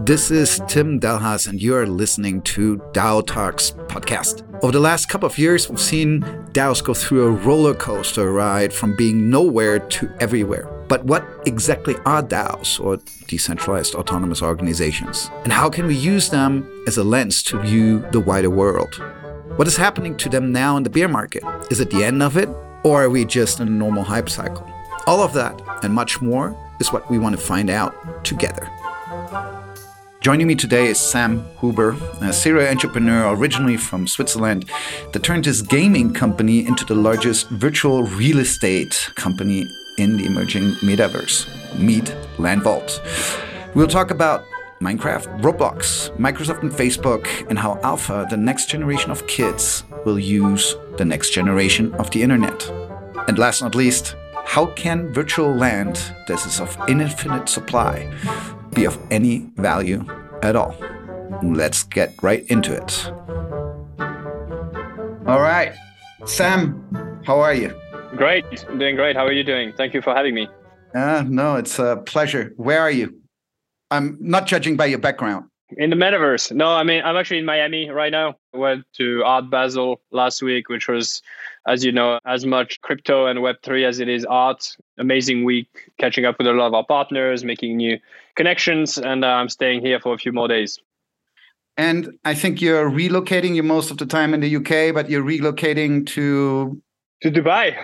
This is Tim Delhaes, and you are listening to DAO Talks podcast. Over the last couple of years, we've seen DAOs go through a roller coaster ride from being nowhere to everywhere. But what exactly are DAOs, or decentralized autonomous organizations? And how can we use them as a lens to view the wider world? What is happening to them now in the bear market? Is it the end of it, or are we just in a normal hype cycle? All of that and much more is what we want to find out together. Joining me today is Sam Huber, a serial entrepreneur originally from Switzerland that turned his gaming company into the largest virtual real estate company in the emerging metaverse. Meet LandVault. We'll talk about Minecraft, Roblox, Microsoft, and Facebook, and how Alpha, the next generation of kids, will use the next generation of the internet. And last but not least, how can virtual land that is of infinite supply be of any value at all. Let's get right into it. All right. Sam, how are you? Great. I'm doing great. How are you doing? Thank you for having me. Uh, no, it's a pleasure. Where are you? I'm not judging by your background. In the metaverse. No, I mean, I'm actually in Miami right now. Went to Art Basel last week, which was, as you know, as much crypto and Web3 as it is art. Amazing week, catching up with a lot of our partners, making new connections, and uh, I'm staying here for a few more days. And I think you're relocating. you most of the time in the UK, but you're relocating to to Dubai.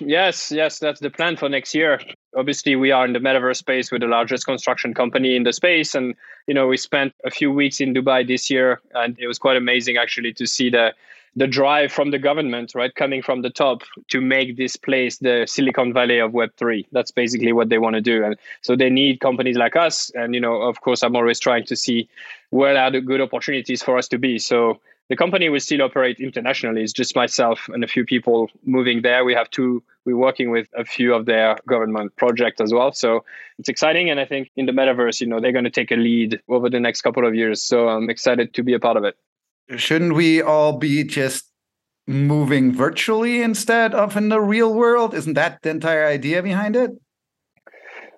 Yes, yes, that's the plan for next year. Obviously, we are in the metaverse space with the largest construction company in the space, and you know we spent a few weeks in Dubai this year, and it was quite amazing actually to see the the drive from the government, right, coming from the top to make this place the Silicon Valley of Web3. That's basically what they want to do. And so they need companies like us. And, you know, of course, I'm always trying to see where are the good opportunities for us to be. So the company will still operate internationally. It's just myself and a few people moving there. We have two, we're working with a few of their government projects as well. So it's exciting. And I think in the metaverse, you know, they're going to take a lead over the next couple of years. So I'm excited to be a part of it. Shouldn't we all be just moving virtually instead of in the real world? Isn't that the entire idea behind it?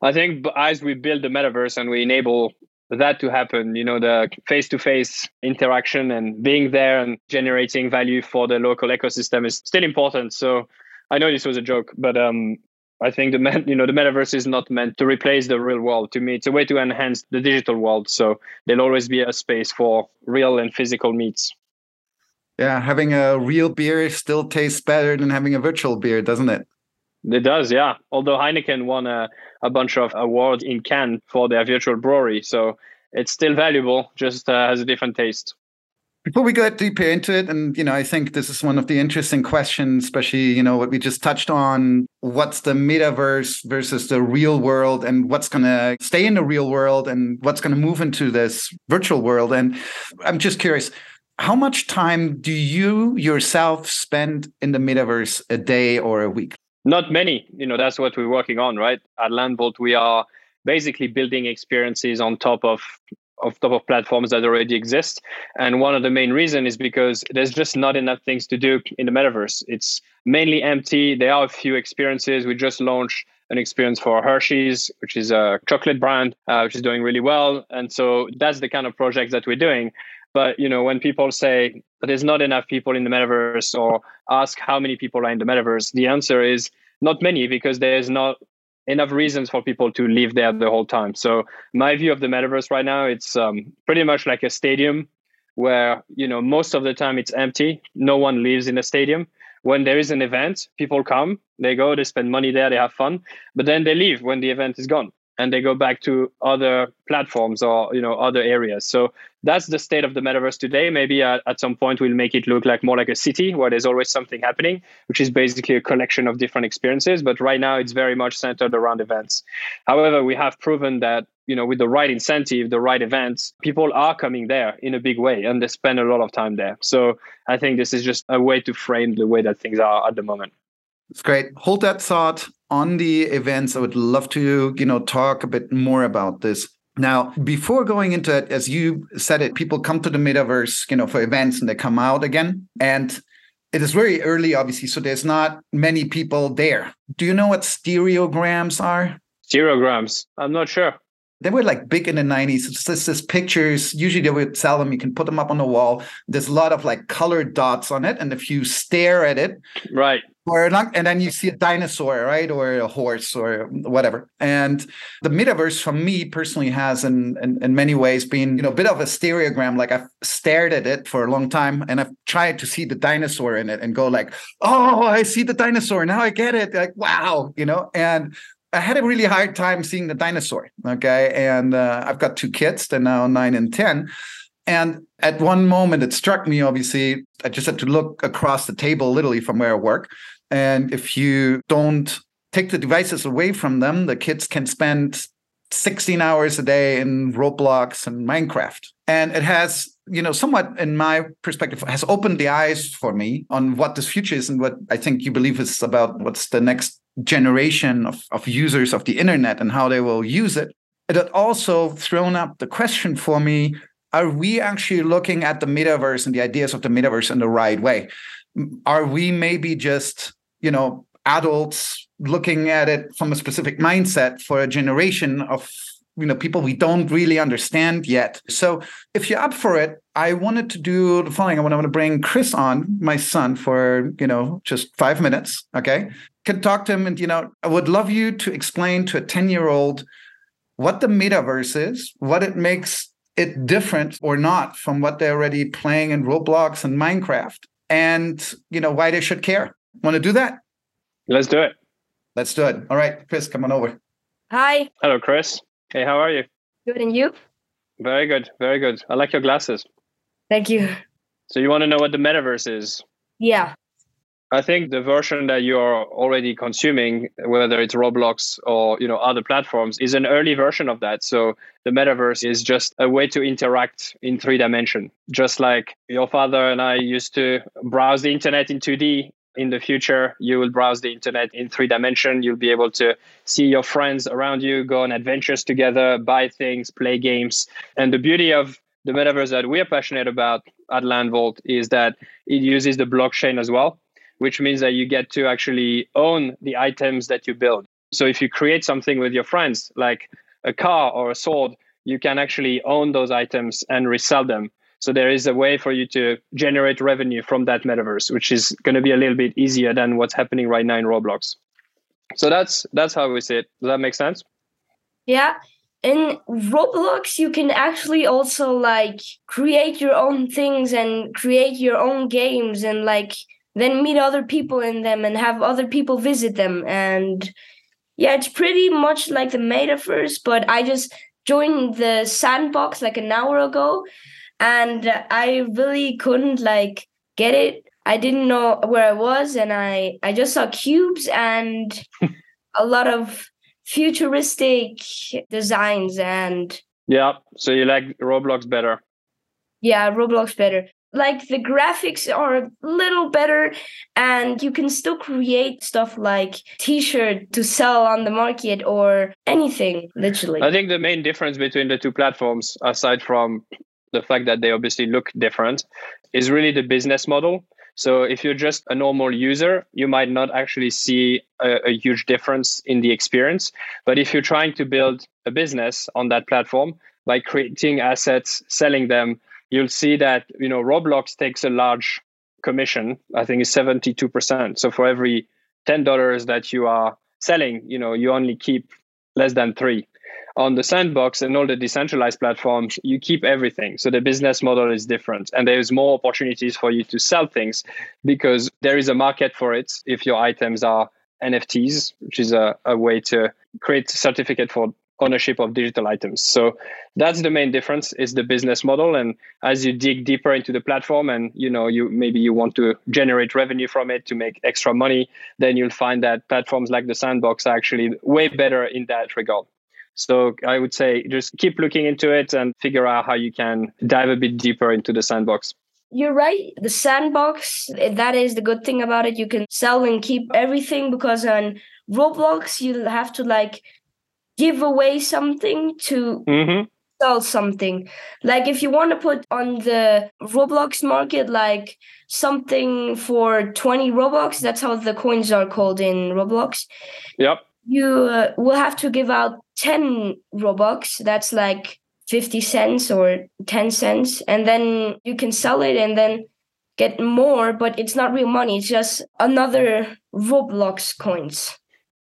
I think as we build the metaverse and we enable that to happen you know the face-to-face interaction and being there and generating value for the local ecosystem is still important so i know this was a joke but um i think the man, you know the metaverse is not meant to replace the real world to me it's a way to enhance the digital world so there'll always be a space for real and physical meets yeah having a real beer still tastes better than having a virtual beer doesn't it it does, yeah. Although Heineken won a, a bunch of awards in Cannes for their virtual brewery, so it's still valuable, just uh, has a different taste. Before we get deeper into it, and you know, I think this is one of the interesting questions, especially you know what we just touched on. What's the metaverse versus the real world, and what's going to stay in the real world, and what's going to move into this virtual world? And I'm just curious, how much time do you yourself spend in the metaverse a day or a week? Not many. You know, that's what we're working on, right? At LandVault, we are basically building experiences on top of of top of platforms that already exist. And one of the main reason is because there's just not enough things to do in the metaverse. It's mainly empty. There are a few experiences. We just launched an experience for Hershey's, which is a chocolate brand, uh, which is doing really well. And so that's the kind of projects that we're doing. But you know, when people say there's not enough people in the metaverse or ask how many people are in the metaverse, the answer is not many because there's not enough reasons for people to live there the whole time. So my view of the metaverse right now, it's um, pretty much like a stadium where you know most of the time it's empty. No one lives in a stadium. When there is an event, people come, they go, they spend money there, they have fun, but then they leave when the event is gone and they go back to other platforms or you know other areas. So that's the state of the metaverse today. Maybe at, at some point we'll make it look like more like a city where there's always something happening which is basically a collection of different experiences. But right now it's very much centered around events. However we have proven that you know with the right incentive the right events people are coming there in a big way and they spend a lot of time there. So i think this is just a way to frame the way that things are at the moment. It's great. Hold that thought on the events. I would love to, you know, talk a bit more about this. Now, before going into it, as you said it, people come to the metaverse, you know, for events and they come out again. And it is very early, obviously, so there's not many people there. Do you know what stereograms are? Stereograms? I'm not sure. They were like big in the 90s. It's just this pictures. Usually they would sell them. You can put them up on the wall. There's a lot of like colored dots on it. And if you stare at it, right. Or not, and then you see a dinosaur, right? Or a horse or whatever. And the metaverse for me personally has in, in, in many ways been, you know, a bit of a stereogram. Like I've stared at it for a long time and I've tried to see the dinosaur in it and go like, oh, I see the dinosaur. Now I get it. Like, wow, you know, and I had a really hard time seeing the dinosaur. Okay. And uh, I've got two kids, they're now nine and 10. And at one moment, it struck me, obviously, I just had to look across the table, literally from where I work. And if you don't take the devices away from them, the kids can spend 16 hours a day in Roblox and Minecraft. And it has, you know, somewhat in my perspective, has opened the eyes for me on what this future is and what I think you believe is about what's the next generation of, of users of the internet and how they will use it. It had also thrown up the question for me are we actually looking at the metaverse and the ideas of the metaverse in the right way? Are we maybe just, you know, adults looking at it from a specific mindset for a generation of you know people we don't really understand yet. So if you're up for it i wanted to do the following. I want to bring chris on my son for you know just five minutes okay? Can talk to him and you know i would love you to explain to a 10 year old what the metaverse is what it makes it different or not from what they're already playing in roblox and minecraft. And you know why they should care. Want to do that? Let's do it. Let's do it. All right chris come on over. Hi. Hello chris hey how are you good and you very good very good i like your glasses thank you so you want to know what the metaverse is yeah I think the version that you're already consuming, whether it's Roblox or you know other platforms, is an early version of that. So the metaverse is just a way to interact in three dimension. Just like your father and I used to browse the internet in 2D. In the future, you will browse the internet in three dimension. You'll be able to see your friends around you, go on adventures together, buy things, play games. And the beauty of the metaverse that we are passionate about at LandVault is that it uses the blockchain as well which means that you get to actually own the items that you build. So if you create something with your friends, like a car or a sword, you can actually own those items and resell them. So there is a way for you to generate revenue from that metaverse, which is going to be a little bit easier than what's happening right now in Roblox. So that's that's how we see it. Does that make sense? Yeah. In Roblox, you can actually also like create your own things and create your own games and like then meet other people in them and have other people visit them and yeah it's pretty much like the metaverse but i just joined the sandbox like an hour ago and i really couldn't like get it. I didn't know where i was and i i just saw cubes and a lot of futuristic designs and yeah so you like roblox better. Yeah roblox better. Like the graphics are a little better and you can still create stuff like t-shirt to sell on the market or anything literally. I think the main difference between the two platforms aside from the fact that they obviously look different is really the business model so if you're just a normal user you might not actually see a, a huge difference in the experience but if you're trying to build a business on that platform by creating assets selling them you'll see that you know Roblox takes a large commission. I think it's seventy two percent. So for every ten dollars that you are selling, you know you only keep less than three. On the sandbox and all the decentralized platforms, you keep everything. So the business model is different, and there's more opportunities for you to sell things because there is a market for it. If your items are NFTs, which is a, a way to create certificate for ownership of digital items. So that's the main difference is the business model. And as you dig deeper into the platform and you know you maybe you want to generate revenue from it to make extra money, then you'll find that platforms like the sandbox are actually way better in that regard. So I would say just keep looking into it and figure out how you can dive a bit deeper into the sandbox. You're right. The sandbox, that is the good thing about it. You can sell and keep everything because on Roblox, you have to like give away something to mm-hmm. sell something. Like if you want to put on the Roblox market like something for 20 Robux, that's how the coins are called in Roblox. Yep. You uh, will have to give out 10 Robux. That's like 50 cents or 10 cents. And then you can sell it and then get more, but it's not real money. It's just another Roblox coins.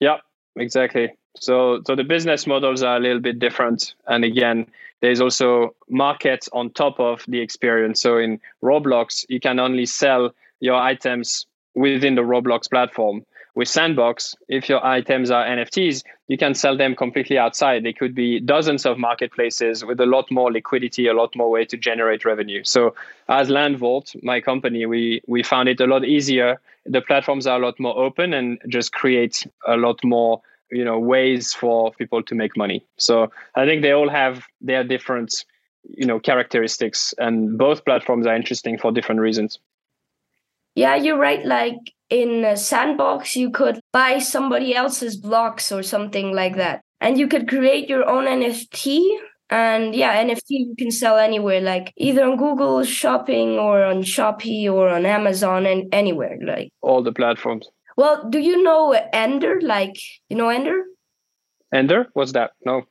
Yeah, exactly. So, so the business models are a little bit different. And again, there's also markets on top of the experience. So in Roblox, you can only sell your items within the Roblox platform. With Sandbox, if your items are NFTs, you can sell them completely outside. They could be dozens of marketplaces with a lot more liquidity, a lot more way to generate revenue. So as LandVault, my company, we we found it a lot easier. The platforms are a lot more open and just create a lot more you know ways for people to make money so i think they all have their different you know characteristics and both platforms are interesting for different reasons yeah you're right like in sandbox you could buy somebody else's blocks or something like that and you could create your own nft and yeah nft you can sell anywhere like either on google shopping or on shopee or on amazon and anywhere like all the platforms well, do you know Ender? Like, you know Ender? Ender? What's that? No.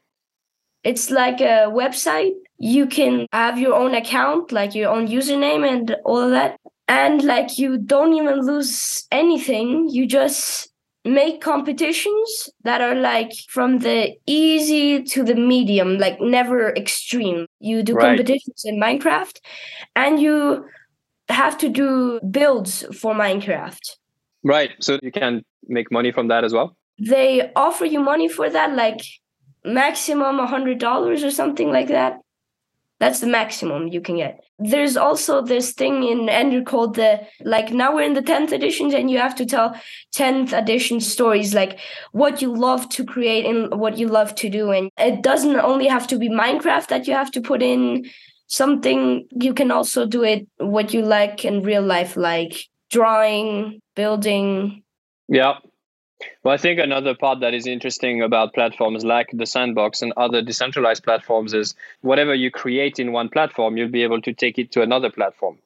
It's like a website. You can have your own account, like your own username and all of that. And like you don't even lose anything. You just make competitions that are like from the easy to the medium, like never extreme. You do right. competitions in Minecraft and you have to do builds for Minecraft. Right. So you can make money from that as well? They offer you money for that, like maximum a $100 or something like that. That's the maximum you can get. There's also this thing in Ender called the like now we're in the 10th editions and you have to tell 10th edition stories like what you love to create and what you love to do. And it doesn't only have to be Minecraft that you have to put in something. You can also do it what you like in real life, like drawing, building. Yeah. Well, I think another part that is interesting about platforms like the sandbox and other decentralized platforms is whatever you create in one platform, you'll be able to take it to another platform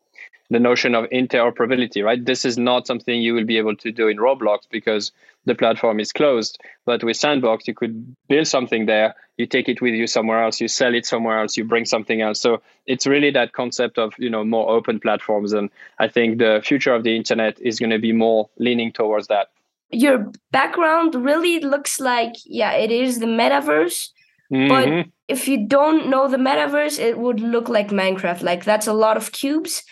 the notion of interoperability, right? This is not something you will be able to do in Roblox because the platform is closed. But with Sandbox, you could build something there, you take it with you somewhere else, you sell it somewhere else, you bring something else. So it's really that concept of you know more open platforms, and I think the future of the internet is going to be more leaning towards that. Your background really looks like yeah, it is the metaverse, mm-hmm. but if you don't know the metaverse, it would look like Minecraft. Like that's a lot of cubes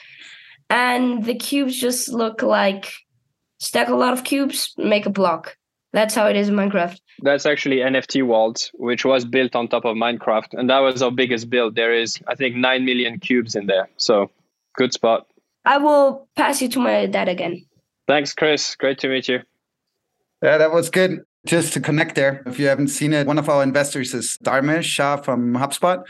and the cubes just look like stack a lot of cubes, make a block. That's how it is in Minecraft. That's actually NFT World, which was built on top of Minecraft, and that was our biggest build. There is, I think, nine million cubes in there. So, good spot. I will pass you to my dad again. Thanks, Chris. Great to meet you. Yeah, that was good. Just to connect there, if you haven't seen it, one of our investors is Dharmesh Shah from HubSpot.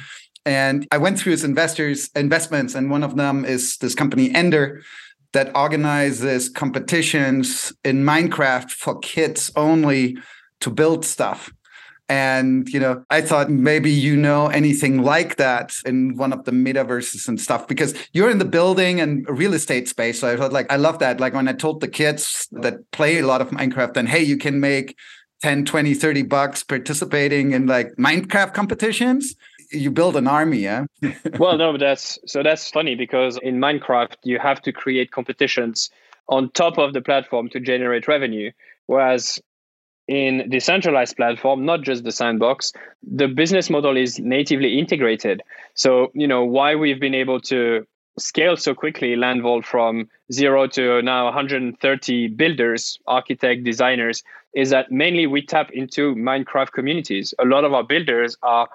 And I went through his investors investments, and one of them is this company Ender that organizes competitions in Minecraft for kids only to build stuff. And you know, I thought maybe you know anything like that in one of the metaverses and stuff because you're in the building and real estate space. So I thought like I love that. Like when I told the kids that play a lot of Minecraft, then hey, you can make 10, 20, 30 bucks participating in like Minecraft competitions you build an army, yeah. well, no, but that's so that's funny because in Minecraft you have to create competitions on top of the platform to generate revenue, whereas in the decentralized platform, not just the sandbox, the business model is natively integrated. So you know why we've been able to scale so quickly LandVault from zero to now 130 builders, architect, designers, is that mainly we tap into Minecraft communities. A lot of our builders are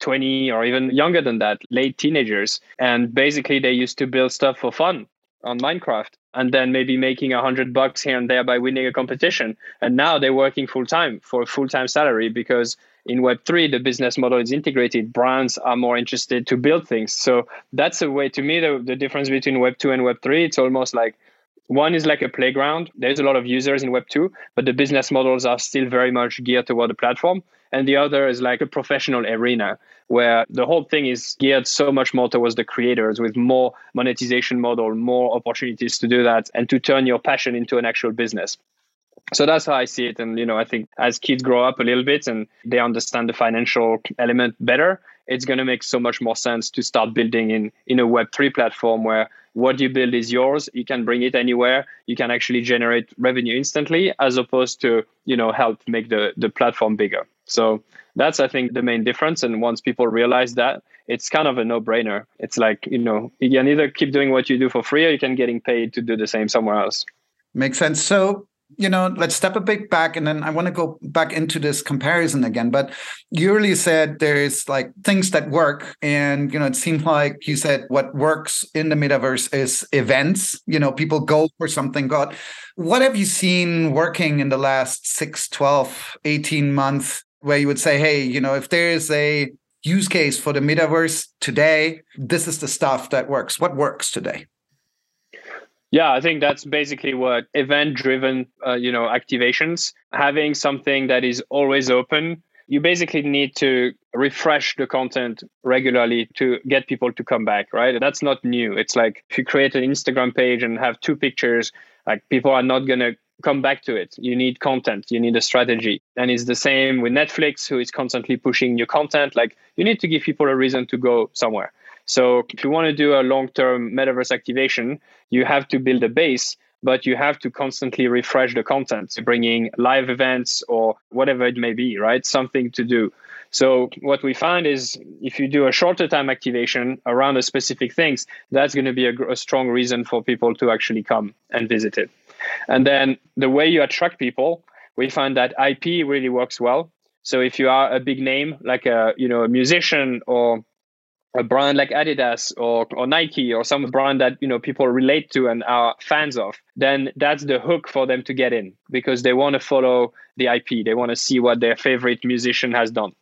20 or even younger than that, late teenagers. And basically, they used to build stuff for fun on Minecraft and then maybe making a hundred bucks here and there by winning a competition. And now they're working full time for a full time salary because in Web3, the business model is integrated. Brands are more interested to build things. So that's a way to me, the, the difference between Web2 and Web3, it's almost like one is like a playground. There's a lot of users in Web2, but the business models are still very much geared toward the platform. And the other is like a professional arena where the whole thing is geared so much more towards the creators with more monetization model more opportunities to do that and to turn your passion into an actual business. So that's how i see it. And you know i think as kids grow up a little bit and they understand the financial element better it's going to make so much more sense to start building in in a web3 platform where what you build is yours. You can bring it anywhere. You can actually generate revenue instantly as opposed to you know help make the the platform bigger. So that's i think the main difference. And once people realize that it's kind of a no-brainer. It's like you know you can either keep doing what you do for free or you can getting paid to do the same somewhere else. Makes sense. So you know, let's step a bit back and then I want to go back into this comparison again. But you really said there's like things that work. And, you know, it seems like you said what works in the metaverse is events. You know, people go for something. God, what have you seen working in the last 6, 12, 18 months where you would say, hey, you know, if there's a use case for the metaverse today, this is the stuff that works. What works today? Yeah, I think that's basically what event-driven, uh, you know, activations. Having something that is always open. You basically need to refresh the content regularly to get people to come back, right? That's not new. It's like if you create an Instagram page and have two pictures, like people are not gonna come back to it. You need content, you need a strategy. And it's the same with Netflix, who is constantly pushing new content. Like you need to give people a reason to go somewhere. So if you want to do a long-term metaverse activation, you have to build a base, but you have to constantly refresh the content, bringing live events or whatever it may be, right? Something to do. So what we find is if you do a shorter time activation around a specific things, that's going to be a, a strong reason for people to actually come and visit it. And then the way you attract people, we find that IP really works well. So if you are a big name like a you know a musician or a brand like Adidas or, or Nike or some brand that you know people relate to and are fans of, then that's the hook for them to get in because they want to follow the IP. They want to see what their favorite musician has done.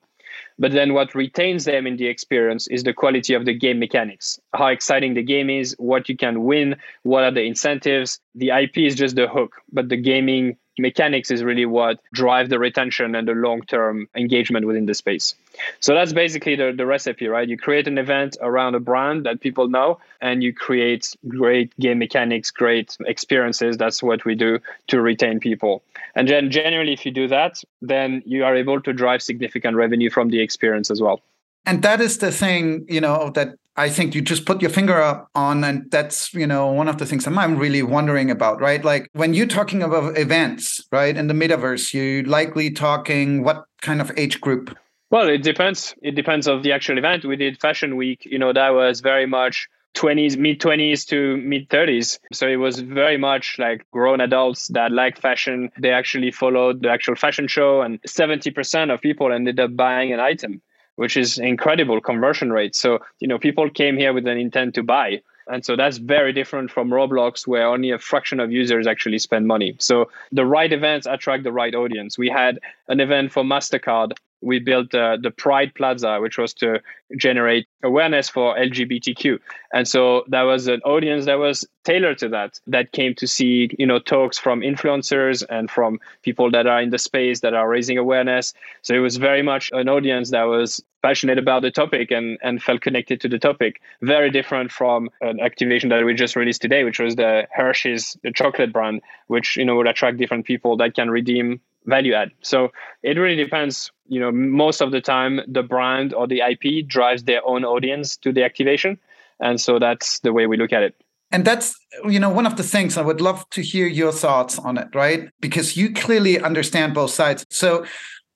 But then what retains them in the experience is the quality of the game mechanics, how exciting the game is, what you can win, what are the incentives. The IP is just the hook, but the gaming mechanics is really what drive the retention and the long-term engagement within the space. So that's basically the, the recipe, right? You create an event around a brand that people know and you create great game mechanics, great experiences. That's what we do to retain people. And then generally if you do that, then you are able to drive significant revenue from the experience as well. And that is the thing, you know, that I think you just put your finger up on, and that's you know one of the things I'm really wondering about, right? Like when you're talking about events, right, in the metaverse, you're likely talking what kind of age group? Well, it depends. It depends of the actual event. We did Fashion Week. You know, that was very much 20s, mid 20s to mid 30s. So it was very much like grown adults that like fashion. They actually followed the actual fashion show, and 70% of people ended up buying an item which is incredible conversion rate. So, you know, people came here with an intent to buy. And so that's very different from Roblox, where only a fraction of users actually spend money. So the right events attract the right audience. We had an event for MasterCard we built uh, the Pride Plaza, which was to generate awareness for LGBTQ. And so that was an audience that was tailored to that, that came to see, you know, talks from influencers and from people that are in the space that are raising awareness. So it was very much an audience that was passionate about the topic and, and felt connected to the topic. Very different from an activation that we just released today, which was the Hershey's, the chocolate brand, which, you know, would attract different people that can redeem value add. So it really depends. You know, most of the time, the brand or the IP drives their own audience to the activation, and so that's the way we look at it. And that's you know one of the things I would love to hear your thoughts on it, right? Because you clearly understand both sides. So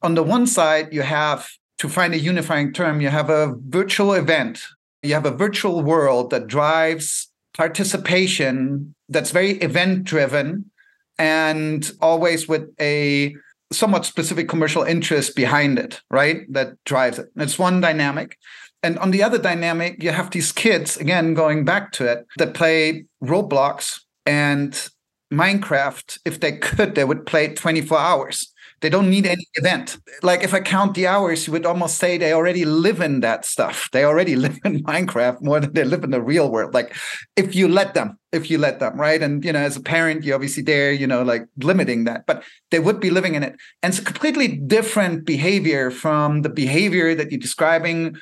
on the one side, you have to find a unifying term. You have a virtual event. You have a virtual world that drives participation that's very event driven and always with a somewhat specific commercial interest behind it, right? That drives it. It's one dynamic. And on the other dynamic, you have these kids, again, going back to it, that play Roblox and Minecraft. If they could, they would play 24 hours. They don't need any event. Like if I count the hours, you would almost say they already live in that stuff. They already live in Minecraft more than they live in the real world. Like if you let them, if you let them, right? And you know, as a parent, you obviously there, you know, like limiting that, but they would be living in it. And it's a completely different behavior from the behavior that you're describing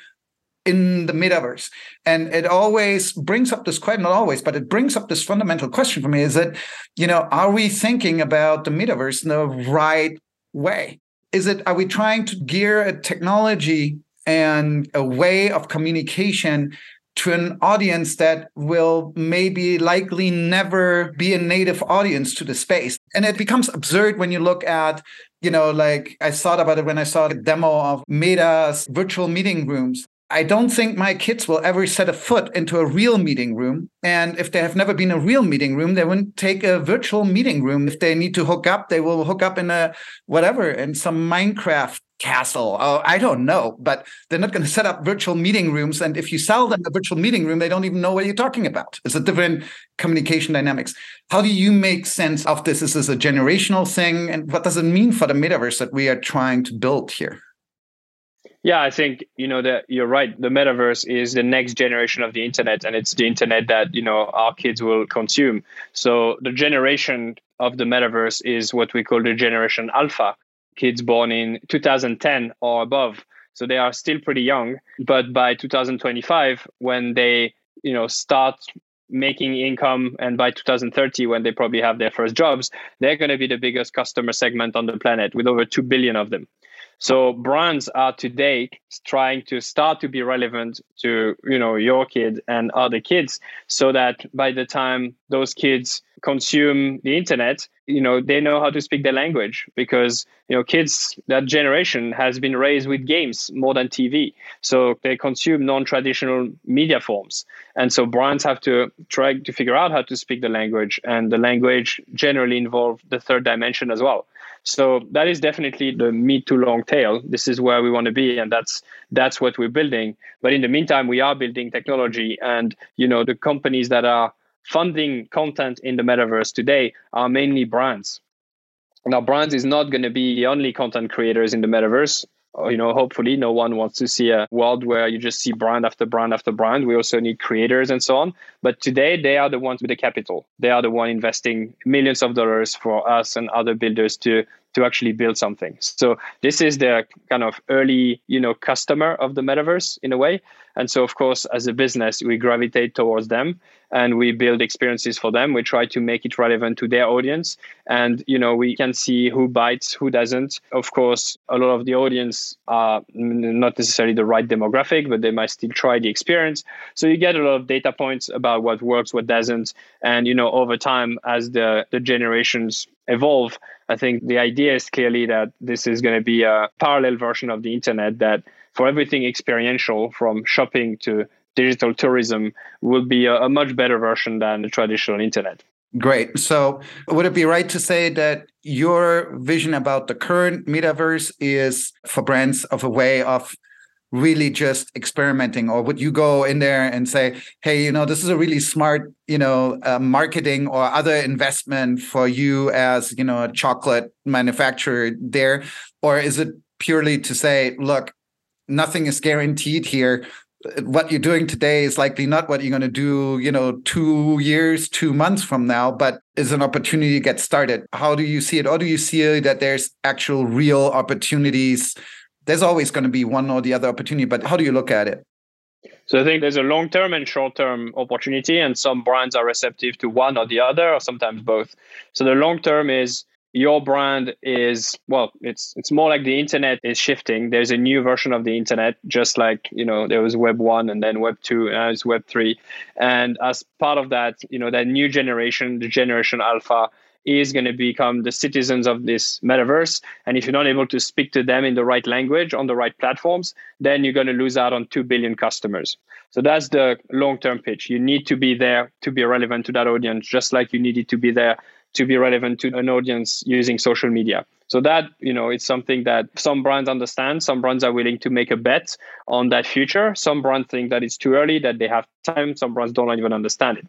in the metaverse. And it always brings up this question, not always, but it brings up this fundamental question for me is that, you know, are we thinking about the metaverse in the right way? Is it, are we trying to gear a technology and a way of communication to an audience that will maybe likely never be a native audience to the space. And it becomes absurd when you look at, you know, like I thought about it when I saw the demo of Meta's virtual meeting rooms. I don't think my kids will ever set a foot into a real meeting room. And if they have never been a real meeting room, they wouldn't take a virtual meeting room. If they need to hook up, they will hook up in a whatever, in some Minecraft castle. Oh, I don't know, but they're not going to set up virtual meeting rooms. And if you sell them a virtual meeting room, they don't even know what you're talking about. It's a different communication dynamics. How do you make sense of this? This is this a generational thing? And what does it mean for the metaverse that we are trying to build here? Yeah, I think you know that you're right. The metaverse is the next generation of the internet, and it's the internet that you know our kids will consume. So the generation of the metaverse is what we call the generation alpha, kids born in 2010 or above. So they are still pretty young, but by 2025, when they you know start making income and by 2030 when they probably have their first jobs they're going to be the biggest customer segment on the planet with over 2 billion of them so brands are today trying to start to be relevant to you know your kid and other kids, so that by the time those kids consume the internet, you know they know how to speak the language because you know kids that generation has been raised with games more than TV, so they consume non-traditional media forms, and so brands have to try to figure out how to speak the language, and the language generally involve the third dimension as well. So that is definitely the mid to long tail. This is where we want to be, and that's that's what we're building. But in the meantime, we are building technology, and you know the companies that are funding content in the metaverse today are mainly brands. Now, brands is not going to be the only content creators in the metaverse Uh, you know hopefully no one wants to see a world where you just see brand after brand after brand. We also need creators and so on. But today they are the ones with the capital. They are the one investing millions of dollars for us and other builders to to actually build something. So this is the kind of early you know customer of the metaverse in a way. And so of course as a business we gravitate towards them and we build experiences for them. We try to make it relevant to their audience. And you know we can see who bites who doesn't. Of course a lot of the audience are not necessarily the right demographic but they might still try the experience. So you get a lot of data points about what works what doesn't. And you know over time as the the generations evolve i think the idea is clearly that this is going to be a parallel version of the internet that for everything experiential from shopping to digital tourism will be a, a much better version than the traditional internet. Great. So, would it be right to say that your vision about the current metaverse is for brands of a way of really just experimenting or would you go in there and say hey you know this is a really smart you know uh, marketing or other investment for you as you know a chocolate manufacturer there or is it purely to say look nothing is guaranteed here what you're doing today is likely not what you're going to do, you know, two years, two months from now, but is an opportunity to get started. How do you see it? Or do you see that there's actual real opportunities? There's always going to be one or the other opportunity, but how do you look at it? So I think there's a long term and short term opportunity, and some brands are receptive to one or the other, or sometimes both. So the long term is your brand is well it's it's more like the internet is shifting there's a new version of the internet just like you know there was web 1 and then web 2 and now it's web 3 and as part of that you know that new generation the generation alpha is going to become the citizens of this metaverse. And if you're not able to speak to them in the right language on the right platforms then you're going to lose out on 2 billion customers. So that's the long term pitch. You need to be there to be relevant to that audience just like you needed to be there to be relevant to an audience using social media. So that, you know, it's something that some brands understand. Some brands are willing to make a bet on that future. Some brands think that it's too early, that they have time. Some brands don't even understand it.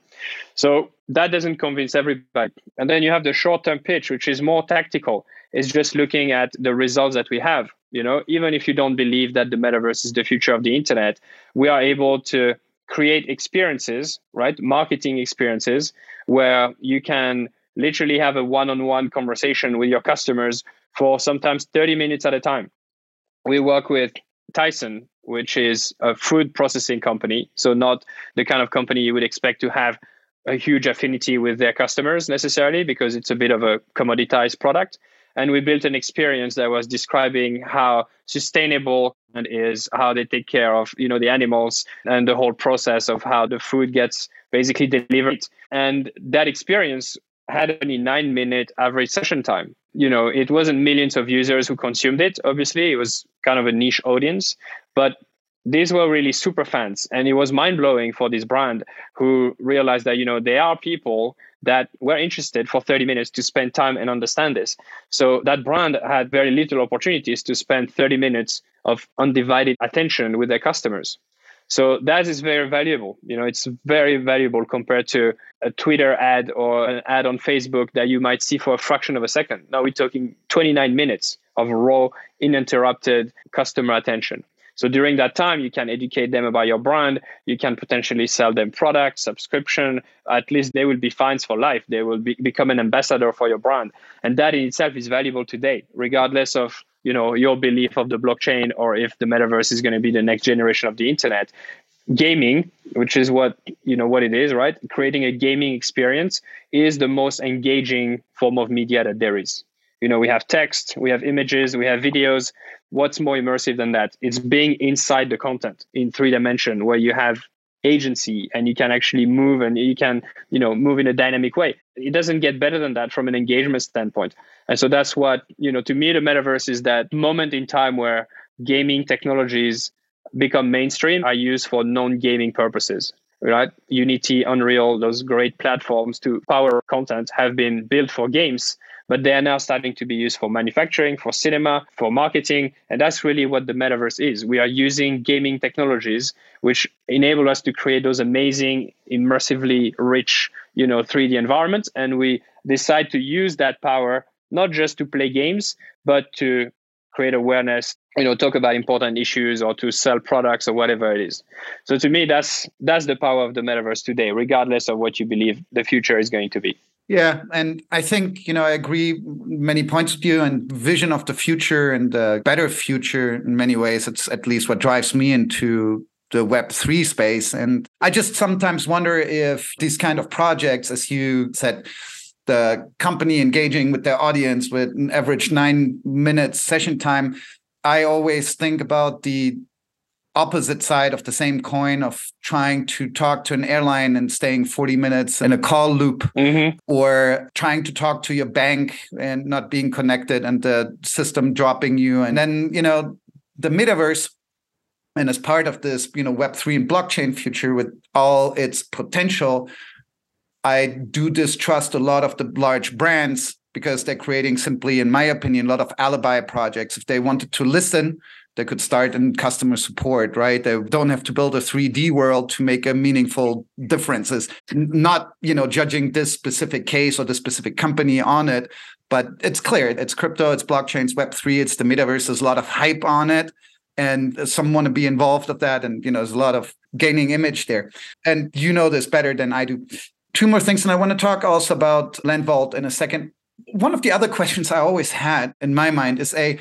So that doesn't convince everybody. And then you have the short-term pitch, which is more tactical. It's just looking at the results that we have. You know, even if you don't believe that the metaverse is the future of the internet, we are able to create experiences, right? Marketing experiences where you can literally have a one-on-one conversation with your customers for sometimes 30 minutes at a time. We work with Tyson, which is a food processing company. So, not the kind of company you would expect to have a huge affinity with their customers necessarily because it's a bit of a commoditized product. And we built an experience that was describing how sustainable it is, how they take care of you know the animals and the whole process of how the food gets basically delivered. And that experience had only nine minute average session time. You know, it wasn't millions of users who consumed it. Obviously, it was kind of a niche audience, but these were really super fans and it was mind blowing for this brand who realized that you know there are people that were interested for 30 minutes to spend time and understand this so that brand had very little opportunities to spend 30 minutes of undivided attention with their customers so that is very valuable you know it's very valuable compared to a twitter ad or an ad on facebook that you might see for a fraction of a second now we're talking 29 minutes of raw uninterrupted customer attention so during that time, you can educate them about your brand. You can potentially sell them products, subscription. At least they will be fines for life. They will be, become an ambassador for your brand, and that in itself is valuable today, regardless of you know your belief of the blockchain or if the metaverse is going to be the next generation of the internet. Gaming, which is what you know what it is, right? Creating a gaming experience is the most engaging form of media that there is you know we have text we have images we have videos what's more immersive than that it's being inside the content in three dimension where you have agency and you can actually move and you can you know move in a dynamic way it doesn't get better than that from an engagement standpoint. And so that's what you know to me the metaverse is that moment in time where gaming technologies become mainstream are used for non-gaming purposes right? Unity unreal those great platforms to power content have been built for games but they are now starting to be used for manufacturing, for cinema, for marketing. And that's really what the metaverse is. We are using gaming technologies which enable us to create those amazing, immersively rich, you know, 3D environments. And we decide to use that power not just to play games, but to create awareness, you know, talk about important issues or to sell products or whatever it is. So to me, that's that's the power of the metaverse today, regardless of what you believe the future is going to be. Yeah, and I think you know I agree many points with you and vision of the future and the better future in many ways. It's at least what drives me into the Web three space, and I just sometimes wonder if these kind of projects, as you said, the company engaging with their audience with an average nine minutes session time. I always think about the opposite side of the same coin of trying to talk to an airline and staying 40 minutes in a call loop mm-hmm. or trying to talk to your bank and not being connected and the system dropping you and then you know the metaverse and as part of this you know web3 and blockchain future with all its potential i do distrust a lot of the large brands because they're creating simply in my opinion a lot of alibi projects if they wanted to listen they could start in customer support, right? They don't have to build a 3D world to make a meaningful differences. Not, you know, judging this specific case or the specific company on it, but it's clear it's crypto, it's blockchain, it's Web3, it's the metaverse. There's a lot of hype on it. And some want to be involved of that. And, you know, there's a lot of gaining image there. And you know this better than I do. Two more things. And I want to talk also about LandVault in a second. One of the other questions I always had in my mind is a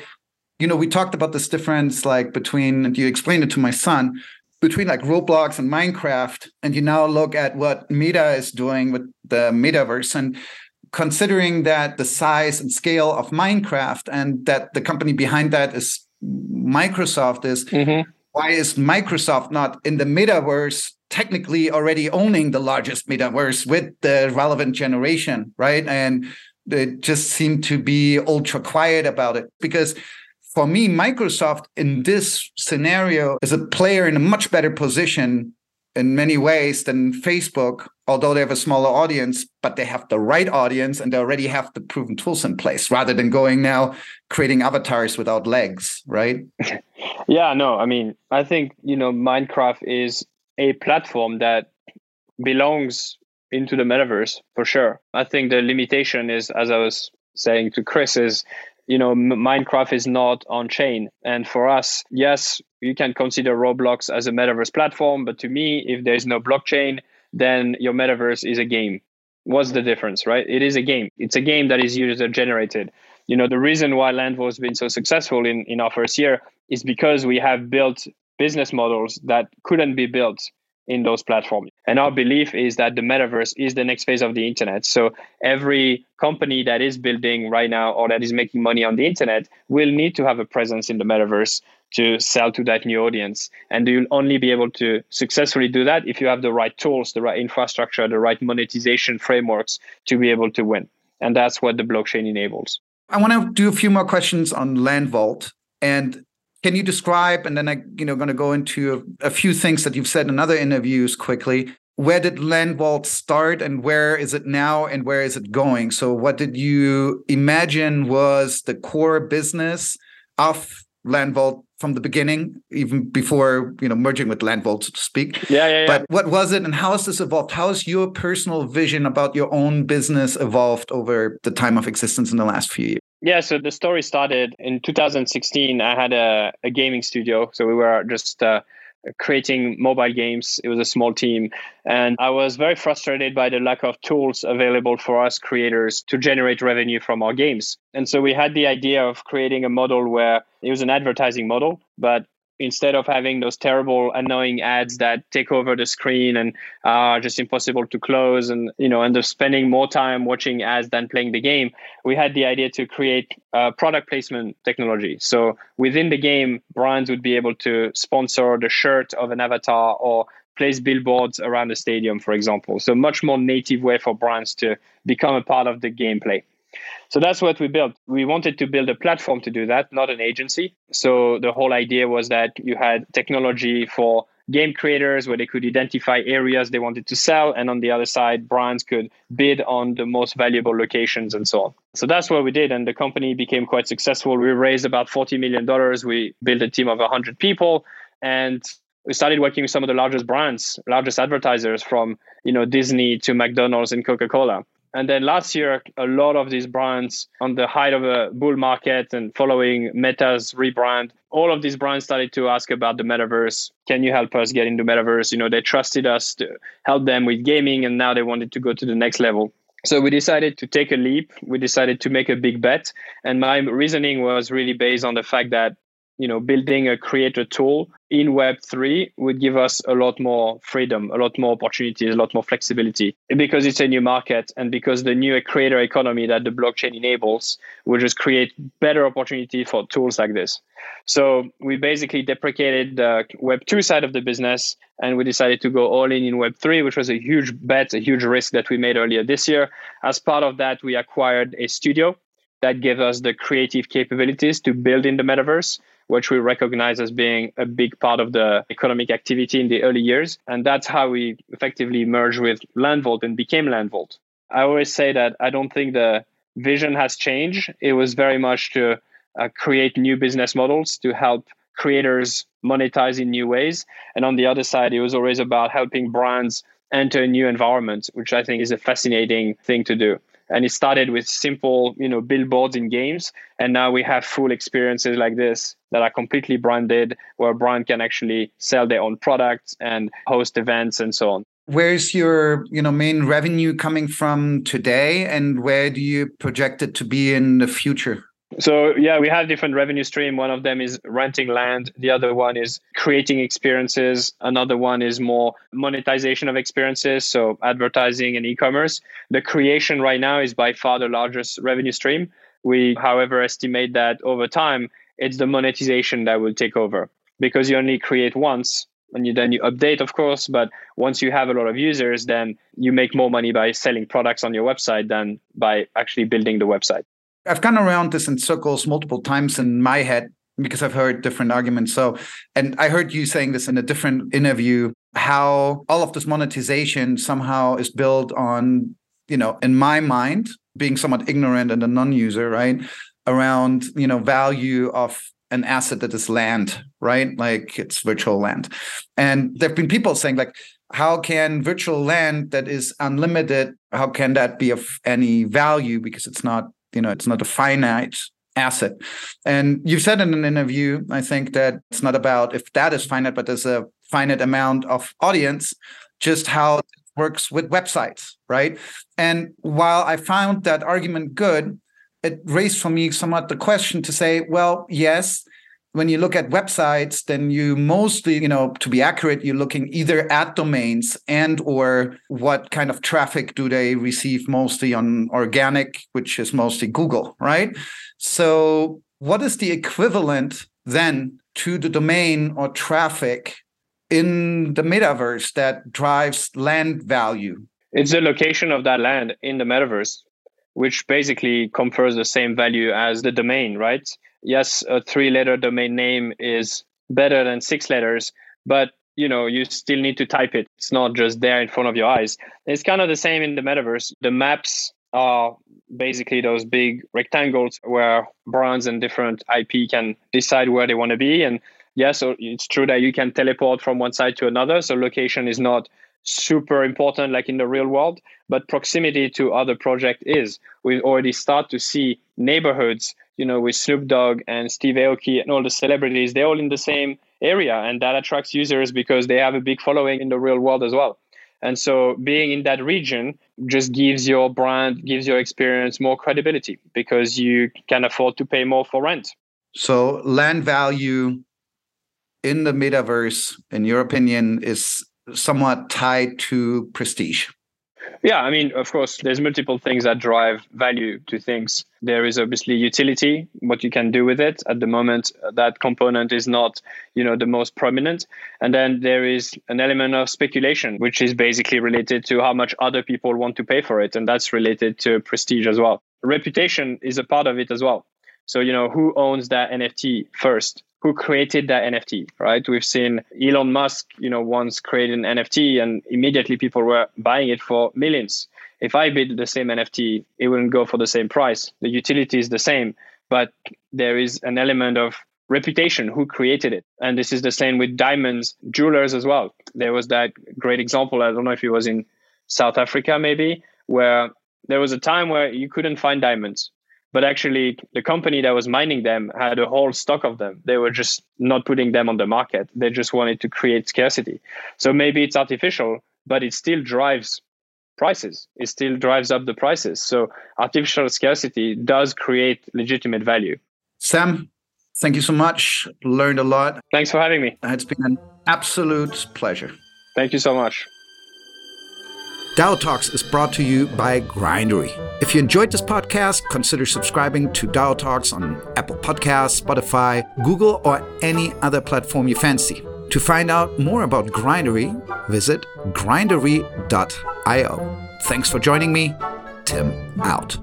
you know, we talked about this difference like between, and you explained it to my son, between like Roblox and Minecraft, and you now look at what Meta is doing with the metaverse. And considering that the size and scale of Minecraft and that the company behind that is Microsoft is mm-hmm. why is Microsoft not in the metaverse technically already owning the largest metaverse with the relevant generation, right? And they just seem to be ultra quiet about it because for me, Microsoft in this scenario is a player in a much better position in many ways than Facebook, although they have a smaller audience, but they have the right audience and they already have the proven tools in place rather than going now creating avatars without legs, right? yeah, no, I mean, I think, you know, Minecraft is a platform that belongs into the metaverse for sure. I think the limitation is, as I was saying to Chris, is you know minecraft is not on chain. And for us yes you can consider roblox as a metaverse platform but to me if there's no blockchain then your metaverse is a game. What's the difference right? It is a game. It's a game that is user generated you know the reason why LandVault has been so successful in, in our first year is because we have built business models that couldn't be built in those platforms. And our belief is that the metaverse is the next phase of the internet. So every company that is building right now or that is making money on the internet will need to have a presence in the metaverse to sell to that new audience. And you'll only be able to successfully do that if you have the right tools, the right infrastructure, the right monetization frameworks to be able to win. And that's what the blockchain enables. I want to do a few more questions on LandVault. And can you describe, and then I, you know, going to go into a, a, few things that you've said in other interviews quickly. Where did LandVault start, and where is it now, and where is it going? So, what did you imagine was the core business of LandVault from the beginning, even before you know merging with LandVault, so to speak? Yeah, yeah, yeah. But what was it, and how has this evolved? How has your personal vision about your own business evolved over the time of existence in the last few years? Yeah, so the story started in 2016. I had a, a gaming studio, so we were just uh, creating mobile games. It was a small team, and I was very frustrated by the lack of tools available for us creators to generate revenue from our games. And so we had the idea of creating a model where it was an advertising model, but instead of having those terrible annoying ads that take over the screen and are just impossible to close and you know end up spending more time watching ads than playing the game we had the idea to create product placement technology. So within the game brands would be able to sponsor the shirt of an avatar or place billboards around the stadium for example. So much more native way for brands to become a part of the gameplay so that's what we built. We wanted to build a platform to do that, not an agency. So the whole idea was that you had technology for game creators where they could identify areas they wanted to sell. And on the other side, brands could bid on the most valuable locations and so on. So that's what we did. And the company became quite successful. We raised about $40 million. We built a team of 100 people. And we started working with some of the largest brands, largest advertisers from, you know, Disney to McDonald's and Coca-Cola. And then last year, a lot of these brands on the height of a bull market and following Meta's rebrand, all of these brands started to ask about the metaverse. Can you help us get into metaverse? You know, they trusted us to help them with gaming and now they wanted to go to the next level. So we decided to take a leap. We decided to make a big bet. And my reasoning was really based on the fact that you know building a creator tool in web3 would give us a lot more freedom a lot more opportunities a lot more flexibility. Because it's a new market and because the new creator economy that the blockchain enables will just create better opportunity for tools like this. So we basically deprecated the web 2 side of the business and we decided to go all in in web 3 which was a huge bet a huge risk that we made earlier this year. As part of that we acquired a studio that gave us the creative capabilities to build in the metaverse which we recognize as being a big part of the economic activity in the early years. And that's how we effectively merged with LandVault and became LandVault. I always say that I don't think the vision has changed. It was very much to uh, create new business models to help creators monetize in new ways. And on the other side, it was always about helping brands enter a new environment, which I think is a fascinating thing to do and it started with simple you know billboards in games. And now we have full experiences like this that are completely branded where a brand can actually sell their own products and host events and so on. Where's your you know main revenue coming from today? And where do you project it to be in the future so yeah, we have different revenue stream. One of them is renting land. The other one is creating experiences. Another one is more monetization of experiences, so advertising and e-commerce. The creation right now is by far the largest revenue stream. We, however, estimate that over time, it's the monetization that will take over because you only create once and you, then you update, of course. But once you have a lot of users, then you make more money by selling products on your website than by actually building the website. I've gone around this in circles multiple times in my head because I've heard different arguments. So, and I heard you saying this in a different interview how all of this monetization somehow is built on, you know, in my mind, being somewhat ignorant and a non user, right? Around, you know, value of an asset that is land, right? Like it's virtual land. And there have been people saying, like, how can virtual land that is unlimited, how can that be of any value because it's not you know it's not a finite asset. And you've said in an interview i think that it's not about if that is finite but there's a finite amount of audience just how it works with websites right? And while i found that argument good it raised for me somewhat the question to say well yes when you look at websites, then you mostly, you know, to be accurate, you're looking either at domains and or what kind of traffic do they receive mostly on organic, which is mostly Google, right? So what is the equivalent then to the domain or traffic in the metaverse that drives land value? It's the location of that land in the metaverse, which basically confers the same value as the domain, right? Yes, a three letter domain name is better than six letters, but you know, you still need to type it. It's not just there in front of your eyes. It's kind of the same in the metaverse. The maps are basically those big rectangles where brands and different IP can decide where they want to be. And yes, it's true that you can teleport from one side to another. So location is not super important like in the real world, but proximity to other project is. We already start to see neighborhoods you know, with Snoop Dogg and Steve Aoki and all the celebrities, they're all in the same area, and that attracts users because they have a big following in the real world as well. And so, being in that region just gives your brand, gives your experience more credibility because you can afford to pay more for rent. So, land value in the metaverse, in your opinion, is somewhat tied to prestige. Yeah, I mean, of course, there's multiple things that drive value to things. There is obviously utility, what you can do with it. At the moment, that component is not, you know, the most prominent. And then there is an element of speculation, which is basically related to how much other people want to pay for it, and that's related to prestige as well. Reputation is a part of it as well. So, you know, who owns that NFT first? Who created that NFT, right? We've seen Elon Musk, you know, once created an NFT and immediately people were buying it for millions. If I bid the same NFT, it wouldn't go for the same price. The utility is the same, but there is an element of reputation who created it. And this is the same with diamonds, jewelers as well. There was that great example, I don't know if it was in South Africa maybe, where there was a time where you couldn't find diamonds but actually the company that was mining them had a whole stock of them. They were just not putting them on the market. They just wanted to create scarcity. So maybe it's artificial but it still drives prices. It still drives up the prices. So artificial scarcity does create legitimate value. Sam thank you so much. Learned a lot. Thanks for having me. Uh, it's been an absolute pleasure. Thank you so much DAO Talks is brought to you by Grindery. If you enjoyed this podcast, consider subscribing to DAO Talks on Apple Podcasts, Spotify, Google, or any other platform you fancy. To find out more about Grindery, visit grindery.io. Thanks for joining me. Tim out.